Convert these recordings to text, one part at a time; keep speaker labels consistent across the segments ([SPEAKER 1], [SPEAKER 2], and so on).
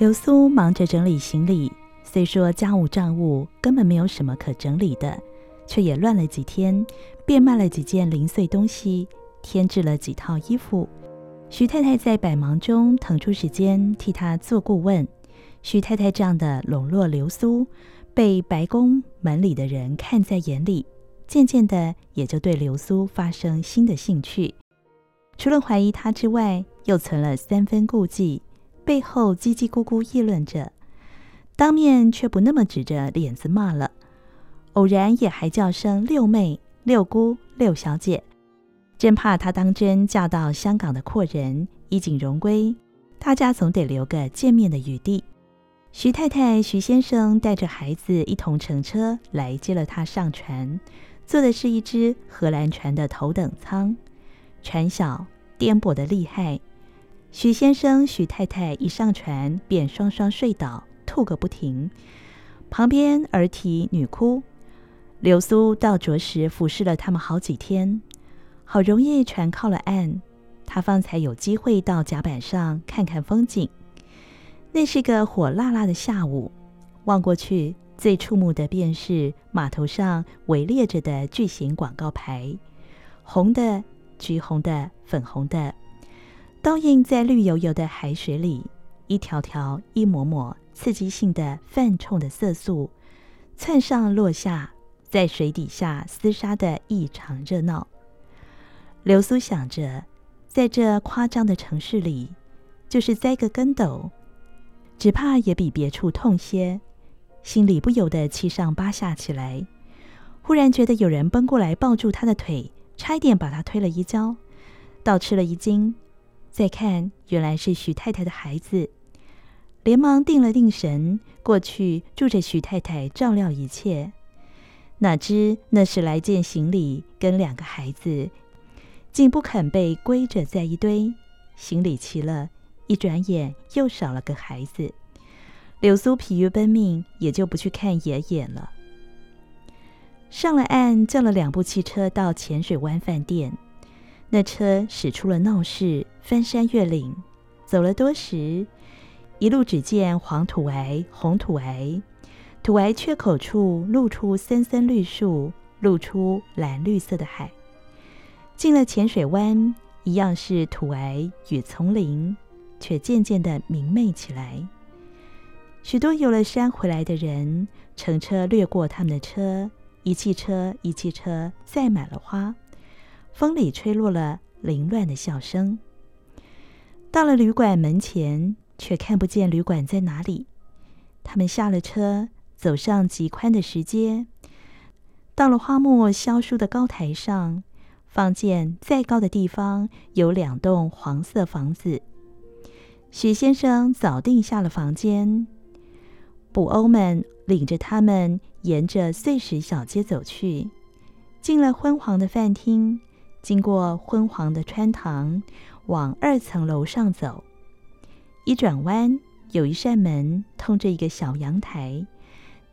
[SPEAKER 1] 流苏忙着整理行李，虽说家务账务根本没有什么可整理的，却也乱了几天，变卖了几件零碎东西，添置了几套衣服。徐太太在百忙中腾出时间替她做顾问。徐太太这样的笼络流苏，被白宫门里的人看在眼里，渐渐的也就对流苏发生新的兴趣。除了怀疑她之外，又存了三分顾忌，背后叽叽咕咕议论着，当面却不那么指着脸子骂了，偶然也还叫声六妹、六姑、六小姐。真怕她当真嫁到香港的阔人，衣锦荣归，大家总得留个见面的余地。徐太太、徐先生带着孩子一同乘车来接了她上船，坐的是一只荷兰船的头等舱，船小，颠簸的厉害。徐先生、徐太太一上船便双双睡倒，吐个不停，旁边儿啼女哭。流苏倒着实服侍了他们好几天。好容易船靠了岸，他方才有机会到甲板上看看风景。那是个火辣辣的下午，望过去最触目的便是码头上围列着的巨型广告牌，红的、橘红的、粉红的，倒映在绿油油的海水里，一条条、一抹抹刺激性的泛冲的色素，窜上落下，在水底下厮杀得异常热闹。流苏想着，在这夸张的城市里，就是栽个跟斗，只怕也比别处痛些。心里不由得七上八下起来。忽然觉得有人奔过来抱住他的腿，差一点把他推了一跤，倒吃了一惊。再看，原来是徐太太的孩子，连忙定了定神，过去助着徐太太照料一切。哪知那是来见行李跟两个孩子。竟不肯被归着在一堆，行李齐了，一转眼又少了个孩子。流苏疲于奔命，也就不去看爷爷了。上了岸，叫了两部汽车到浅水湾饭店。那车驶出了闹市，翻山越岭，走了多时，一路只见黄土崖、红土崖，土崖缺口处露出森森绿树，露出蓝绿色的海。进了浅水湾，一样是土崖与丛林，却渐渐的明媚起来。许多游了山回来的人，乘车掠过他们的车，一汽车一汽车载满了花，风里吹落了凌乱的笑声。到了旅馆门前，却看不见旅馆在哪里。他们下了车，走上极宽的石阶，到了花木萧疏的高台上。方见再高的地方有两栋黄色房子。许先生早订下了房间，捕鸥们领着他们沿着碎石小街走去，进了昏黄的饭厅，经过昏黄的穿堂，往二层楼上走。一转弯，有一扇门通着一个小阳台，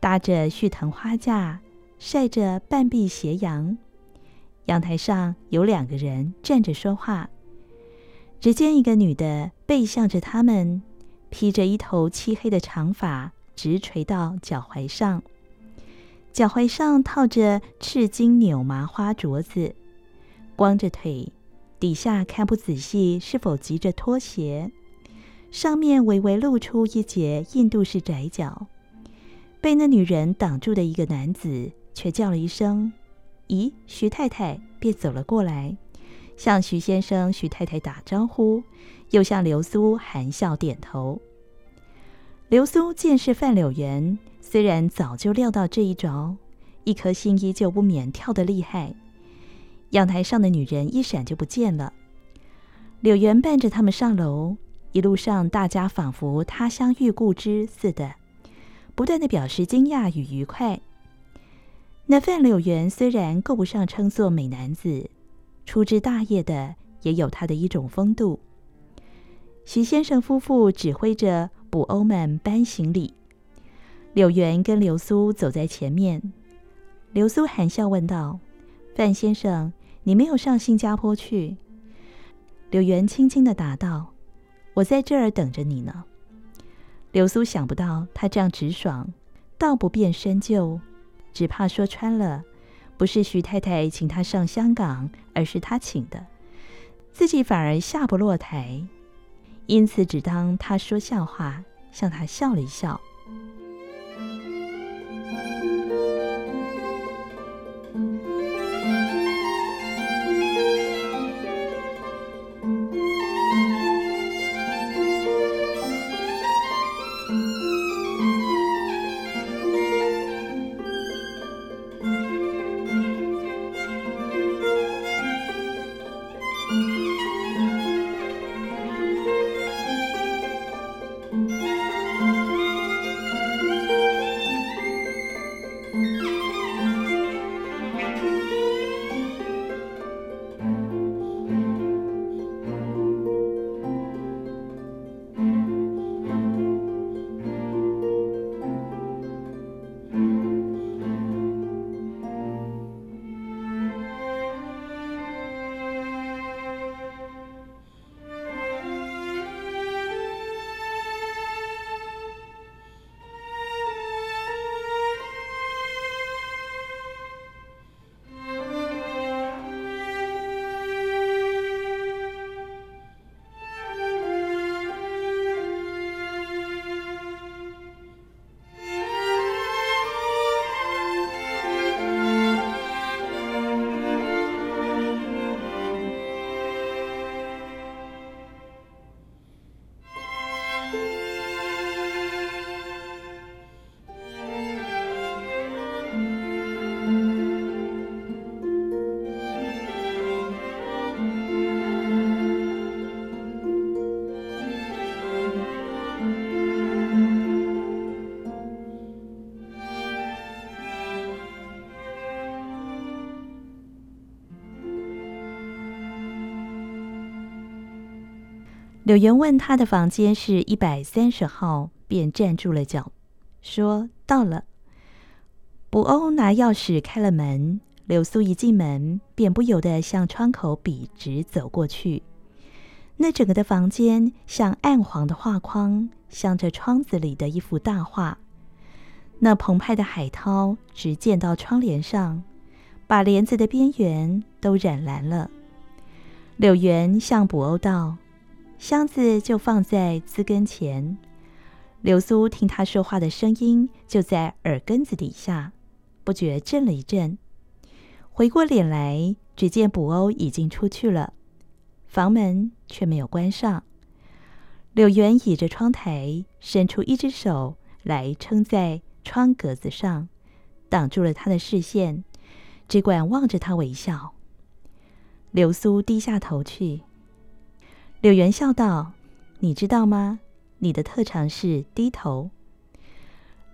[SPEAKER 1] 搭着絮藤花架，晒着半壁斜阳。阳台上有两个人站着说话，只见一个女的背向着他们，披着一头漆黑的长发，直垂到脚踝上，脚踝上套着赤金纽麻花镯子，光着腿，底下看不仔细是否急着拖鞋，上面微微露出一截印度式窄脚。被那女人挡住的一个男子却叫了一声。咦，徐太太便走了过来，向徐先生、徐太太打招呼，又向流苏含笑点头。流苏见是范柳原，虽然早就料到这一着，一颗心依旧不免跳得厉害。阳台上的女人一闪就不见了。柳原伴着他们上楼，一路上大家仿佛他乡遇故知似的，不断的表示惊讶与愉快。那范柳原虽然够不上称作美男子，粗枝大叶的也有他的一种风度。徐先生夫妇指挥着捕鸥们搬行李，柳原跟流苏走在前面。流苏含笑问道：“范先生，你没有上新加坡去？”柳原轻轻地答道：“我在这儿等着你呢。”流苏想不到他这样直爽，倒不便深究，只怕说穿了，不是徐太太请他上香港，而是他请的，自己反而下不落台，因此只当他说笑话，向他笑了一笑。柳原问他的房间是一百三十号，便站住了脚，说：“到了。”卜欧拿钥匙开了门，柳苏一进门，便不由得向窗口笔直走过去。那整个的房间像暗黄的画框，像这窗子里的一幅大画。那澎湃的海涛直溅到窗帘上，把帘子的边缘都染蓝了。柳原向卜欧道。箱子就放在字跟前，流苏听他说话的声音就在耳根子底下，不觉震了一震，回过脸来，只见卜欧已经出去了，房门却没有关上。柳原倚着窗台，伸出一只手来撑在窗格子上，挡住了他的视线，只管望着他微笑。流苏低下头去。柳原笑道：“你知道吗？你的特长是低头。”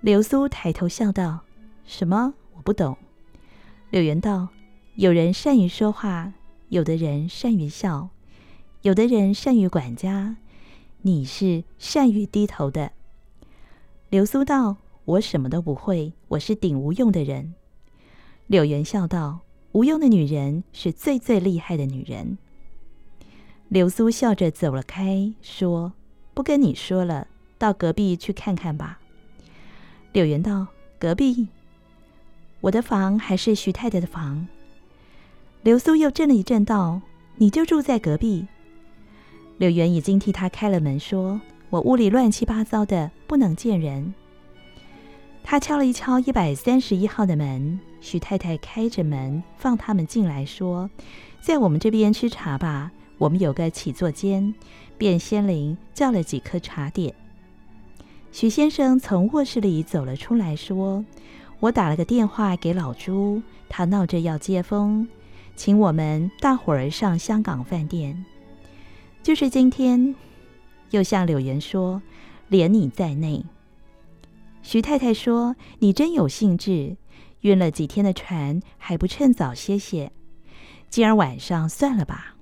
[SPEAKER 1] 流苏抬头笑道：“什么？我不懂。”柳原道：“有人善于说话，有的人善于笑，有的人善于管家，你是善于低头的。”流苏道：“我什么都不会，我是顶无用的人。”柳原笑道：“无用的女人是最最厉害的女人。”流苏笑着走了开，说：“不跟你说了，到隔壁去看看吧。”柳原道：“隔壁？我的房还是徐太太的房？”流苏又震了一震，道：“你就住在隔壁？”柳原已经替他开了门，说：“我屋里乱七八糟的，不能见人。”他敲了一敲一百三十一号的门，徐太太开着门放他们进来，说：“在我们这边吃茶吧。”我们有个起坐间，便先灵叫了几颗茶点。徐先生从卧室里走了出来，说：“我打了个电话给老朱，他闹着要接风，请我们大伙儿上香港饭店。就是今天，又向柳岩说，连你在内。”徐太太说：“你真有兴致，晕了几天的船，还不趁早歇歇？今儿晚上算了吧。”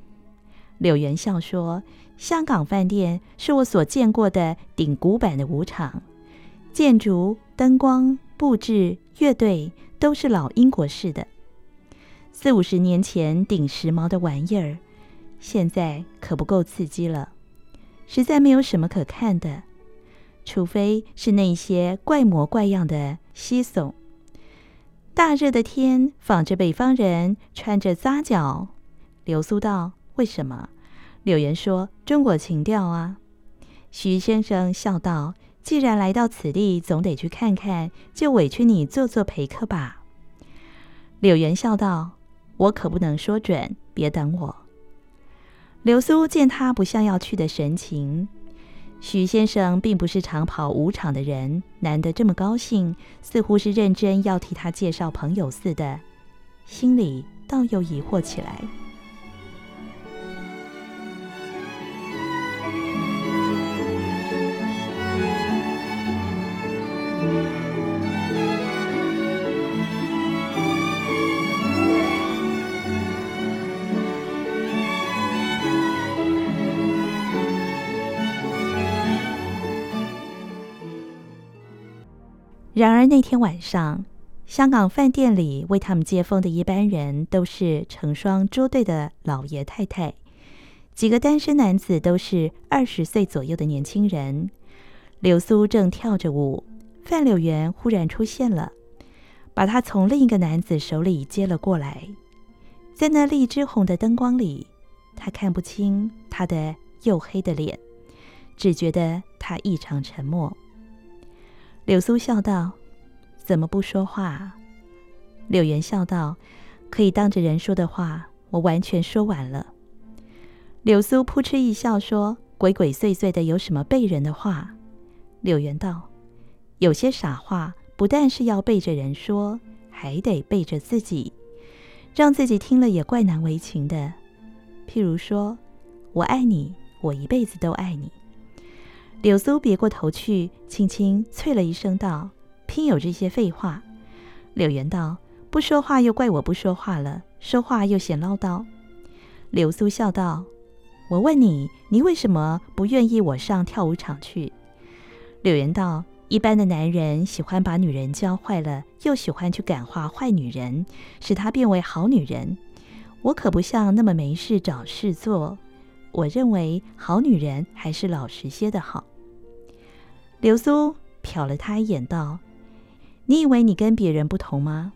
[SPEAKER 1] 柳原笑说：“香港饭店是我所见过的顶古板的舞场，建筑、灯光、布置、乐队都是老英国式的，四五十年前顶时髦的玩意儿，现在可不够刺激了，实在没有什么可看的。除非是那些怪模怪样的西耸。大热的天，仿着北方人穿着扎脚。流苏道：“为什么？”柳岩说：“中国情调啊。”徐先生笑道：“既然来到此地，总得去看看，就委屈你做做陪客吧。”柳岩笑道：“我可不能说准，别等我。”流苏见他不像要去的神情，徐先生并不是常跑舞场的人，难得这么高兴，似乎是认真要替他介绍朋友似的，心里倒又疑惑起来。然而那天晚上，香港饭店里为他们接风的一班人都是成双捉对的老爷太太，几个单身男子都是二十岁左右的年轻人。流苏正跳着舞，范柳原忽然出现了，把他从另一个男子手里接了过来。在那荔枝红的灯光里，他看不清他的黝黑的脸，只觉得他异常沉默。柳苏笑道：“怎么不说话？”柳原笑道：“可以当着人说的话，我完全说完了。”柳苏扑哧一笑说：“鬼鬼祟祟的，有什么背人的话？”柳原道：“有些傻话，不但是要背着人说，还得背着自己，让自己听了也怪难为情的。譬如说，我爱你，我一辈子都爱你。”柳苏别过头去，轻轻啐了一声，道：“偏有这些废话。”柳原道：“不说话又怪我不说话了，说话又嫌唠叨。”柳苏笑道：“我问你，你为什么不愿意我上跳舞场去？”柳原道：“一般的男人喜欢把女人教坏了，又喜欢去感化坏女人，使她变为好女人。我可不像那么没事找事做。我认为好女人还是老实些的好。”流苏瞟了他一眼，道：“你以为你跟别人不同吗？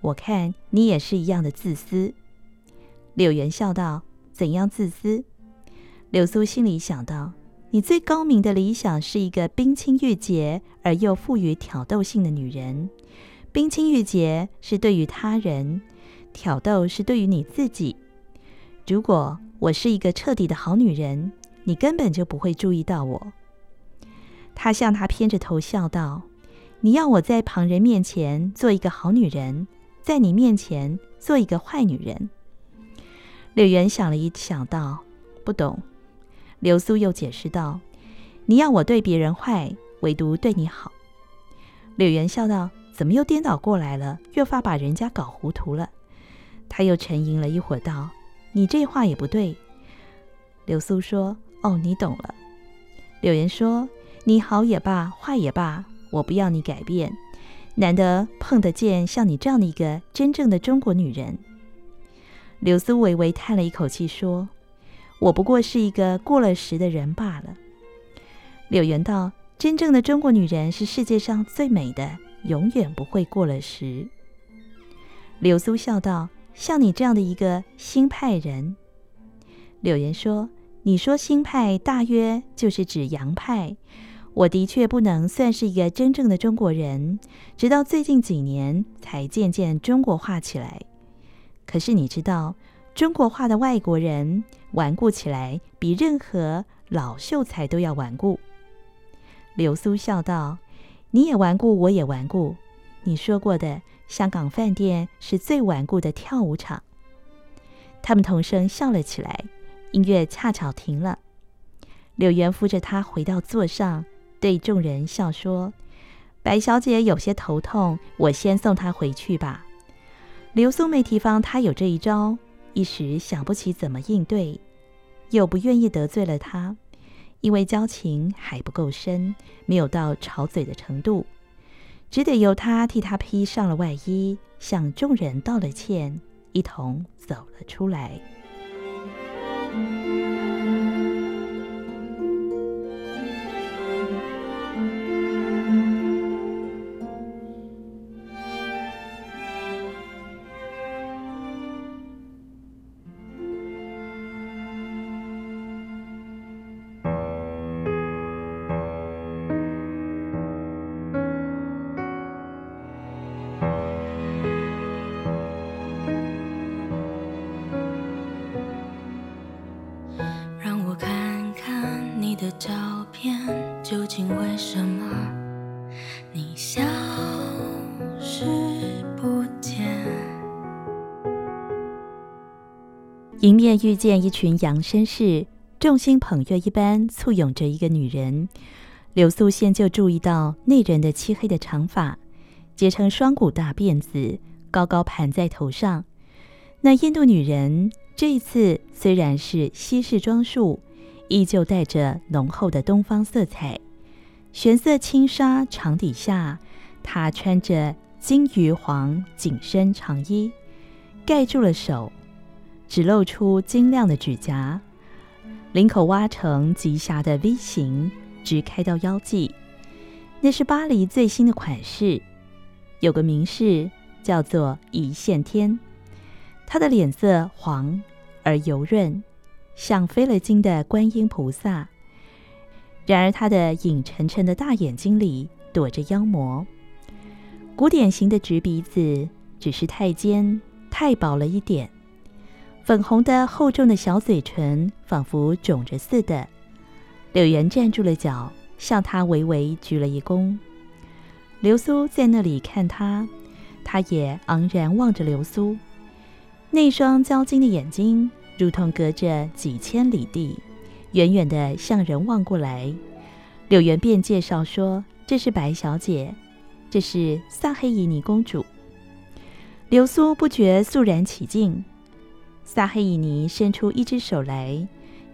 [SPEAKER 1] 我看你也是一样的自私。”柳原笑道：“怎样自私？”流苏心里想到：“你最高明的理想是一个冰清玉洁而又富于挑逗性的女人。冰清玉洁是对于他人，挑逗是对于你自己。如果我是一个彻底的好女人，你根本就不会注意到我。”他向他偏着头笑道：“你要我在旁人面前做一个好女人，在你面前做一个坏女人。”柳原想了一想，道：“不懂。”流苏又解释道：“你要我对别人坏，唯独对你好。”柳原笑道：“怎么又颠倒过来了？越发把人家搞糊涂了。”他又沉吟了一会儿，道：“你这话也不对。”流苏说：“哦，你懂了。”柳原说。你好也罢，坏也罢，我不要你改变。难得碰得见像你这样的一个真正的中国女人。柳苏微微叹了一口气，说：“我不过是一个过了时的人罢了。”柳原道：“真正的中国女人是世界上最美的，永远不会过了时。”柳苏笑道：“像你这样的一个新派人。”柳原说：“你说新派，大约就是指洋派。”我的确不能算是一个真正的中国人，直到最近几年才渐渐中国化起来。可是你知道，中国化的外国人顽固起来，比任何老秀才都要顽固。流苏笑道：“你也顽固，我也顽固。你说过的，香港饭店是最顽固的跳舞场。”他们同声笑了起来。音乐恰巧停了，柳原扶着他回到座上。对众人笑说：“白小姐有些头痛，我先送她回去吧。”流苏没提防她有这一招，一时想不起怎么应对，又不愿意得罪了她，因为交情还不够深，没有到吵嘴的程度，只得由她替他披上了外衣，向众人道了歉，一同走了出
[SPEAKER 2] 来。
[SPEAKER 1] 迎面遇见一群洋绅士，众星捧月一般簇拥着一个女人。刘苏先就注意到那人的漆黑的长发，结成双股大辫子，高高盘在头上。那印度女人这一次虽然是西式装束，依旧带着浓厚的东方色彩。玄色轻纱长底下，她穿着金鱼黄紧身长衣，盖住了手，只露出晶亮的指甲，领口挖成极狭的 V 型。直开到腰际，那是巴黎最新的款式，有个名士叫做一线天，他的脸色黄而油润，像飞了金的观音菩萨。然而他的影沉沉的大眼睛里躲着妖魔。古典型的直鼻子只是太尖太薄了一点，粉红的厚重的小嘴唇仿佛肿着似的。柳原站住了脚，向他微微鞠了一躬。流苏在那里看他，他也昂然望着流苏。那双交金的眼睛，如同隔着几千里地，远远地向人望过来。柳原便介绍说：“这是白小姐，这是萨黑伊尼公主。”流苏不觉肃然起敬。萨黑伊尼伸出一只手来。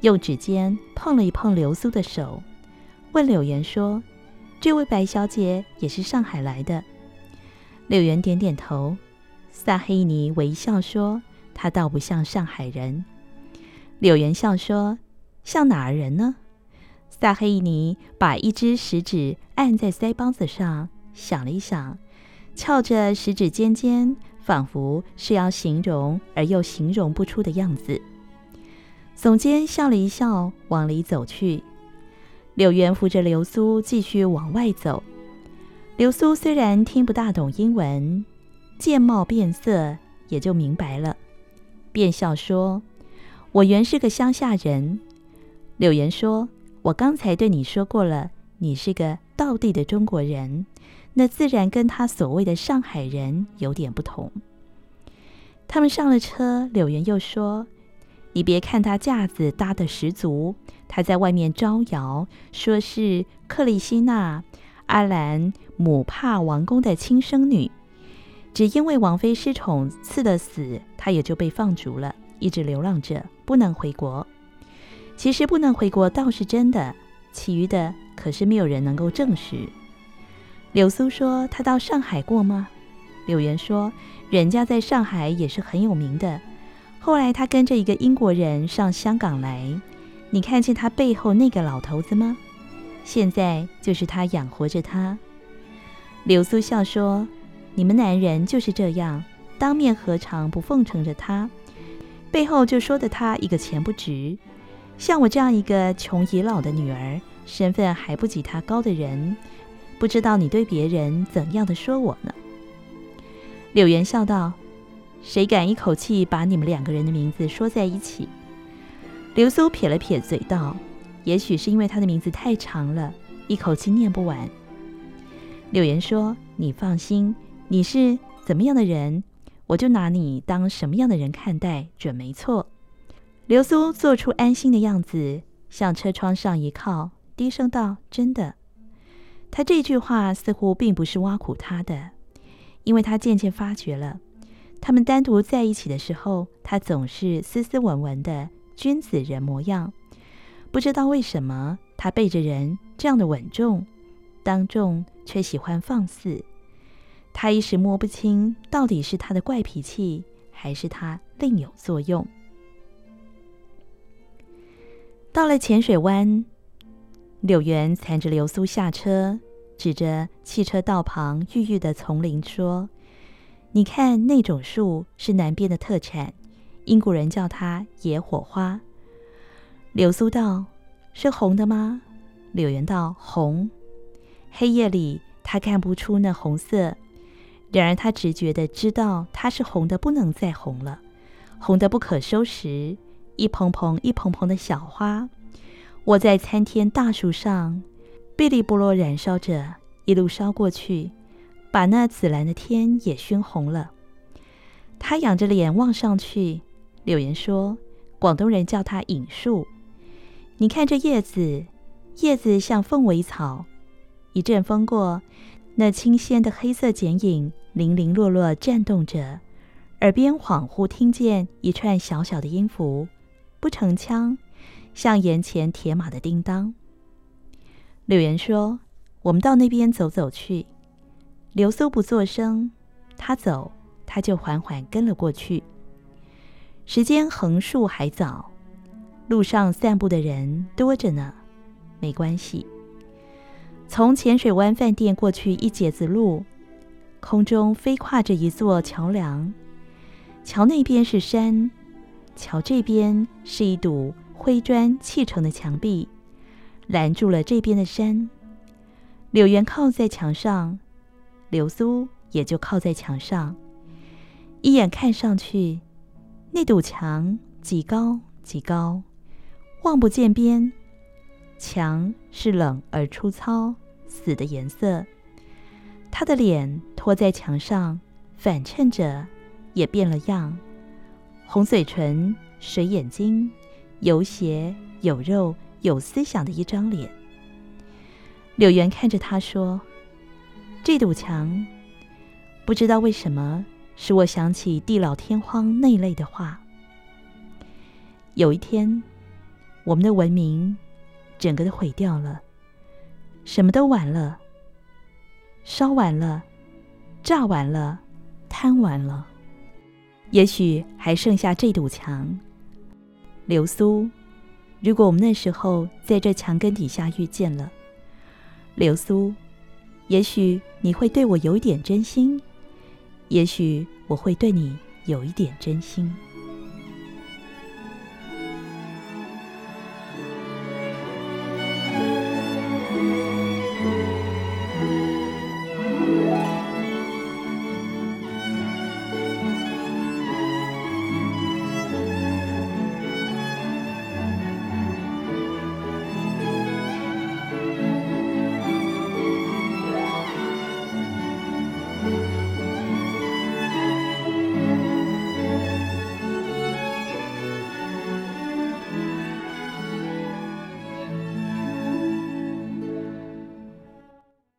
[SPEAKER 1] 用指尖碰了一碰流苏的手，问柳原说：“这位白小姐也是上海来的？”柳原点点头。萨黑伊尼微笑说：“她倒不像上海人。”柳原笑说：“像哪儿人呢？”萨黑伊尼把一只食指按在腮帮子上，想了一想，翘着食指尖尖，仿佛是要形容而又形容不出的样子。耸肩笑了一笑，往里走去。柳原扶着流苏继续往外走。流苏虽然听不大懂英文，见貌变色也就明白了，便笑说：“我原是个乡下人。”柳原说：“我刚才对你说过了，你是个道地的中国人，那自然跟他所谓的上海人有点不同。”他们上了车，柳原又说。你别看他架子搭得十足，他在外面招摇，说是克里希娜阿兰姆帕王宫的亲生女，只因为王妃失宠赐的死，他也就被放逐了，一直流浪着，不能回国。其实不能回国倒是真的，其余的可是没有人能够证实。柳苏说：“他到上海过吗？”柳岩说：“人家在上海也是很有名的。”后来，他跟着一个英国人上香港来。你看见他背后那个老头子吗？现在就是他养活着他。流苏笑说：“你们男人就是这样，当面何尝不奉承着他，背后就说的他一个钱不值。像我这样一个穷已老的女儿，身份还不及他高的人，不知道你对别人怎样的说我呢？”柳岩笑道。谁敢一口气把你们两个人的名字说在一起？流苏撇了撇嘴道：“也许是因为他的名字太长了，一口气念不完。”柳岩说：“你放心，你是怎么样的人，我就拿你当什么样的人看待，准没错。”流苏做出安心的样子，向车窗上一靠，低声道：“真的。”他这句话似乎并不是挖苦他的，因为他渐渐发觉了。他们单独在一起的时候，他总是斯斯文文的君子人模样。不知道为什么，他背着人这样的稳重，当众却喜欢放肆。他一时摸不清，到底是他的怪脾气，还是他另有作用。到了浅水湾，柳原缠着流苏下车，指着汽车道旁郁郁的丛林说。你看那种树是南边的特产，英国人叫它野火花。流苏道：“是红的吗？”柳原道：“红。”黑夜里他看不出那红色，然而他直觉地知道它是红的，不能再红了，红得不可收拾，一蓬蓬一蓬蓬的小花，我在参天大树上，哔哩波罗燃烧着，一路烧过去，把那紫蓝的天也熏红了。他仰着脸望上去，柳岩说：“广东人叫它影树。你看这叶子，叶子像凤尾草，一阵风过，那清鲜的黑色剪影零零落落颤动着，耳边恍惚听见一串小小的音符，不成腔。”像眼前铁马的叮当。柳岩说：“我们到那边走走去。”流苏不作声，他走，他就缓缓跟了过去。时间横竖还早，路上散步的人多着呢，没关系。从浅水湾饭店过去一截子路，空中飞跨着一座桥梁，桥那边是山，桥这边是一堵。灰砖砌成的墙壁拦住了这边的山，柳原靠在墙上，流苏也就靠在墙上。一眼看上去，那堵墙极高极高，望不见边。墙是冷而粗糙、死的颜色。他的脸托在墙上，反衬着，也变了样，红嘴唇，水眼睛。有血有肉有思想的一张脸，柳原看着他说：“这堵墙，不知道为什么使我想起地老天荒那类的话。有一天，我们的文明整个都毁掉了，什么都完了，烧完了，炸完了，贪完了，也许还剩下这堵墙。”流苏，如果我们那时候在这墙根底下遇见了，流苏，也许你会对我有一点真心，也许我会对你有一点真心。